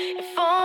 If only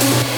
Thank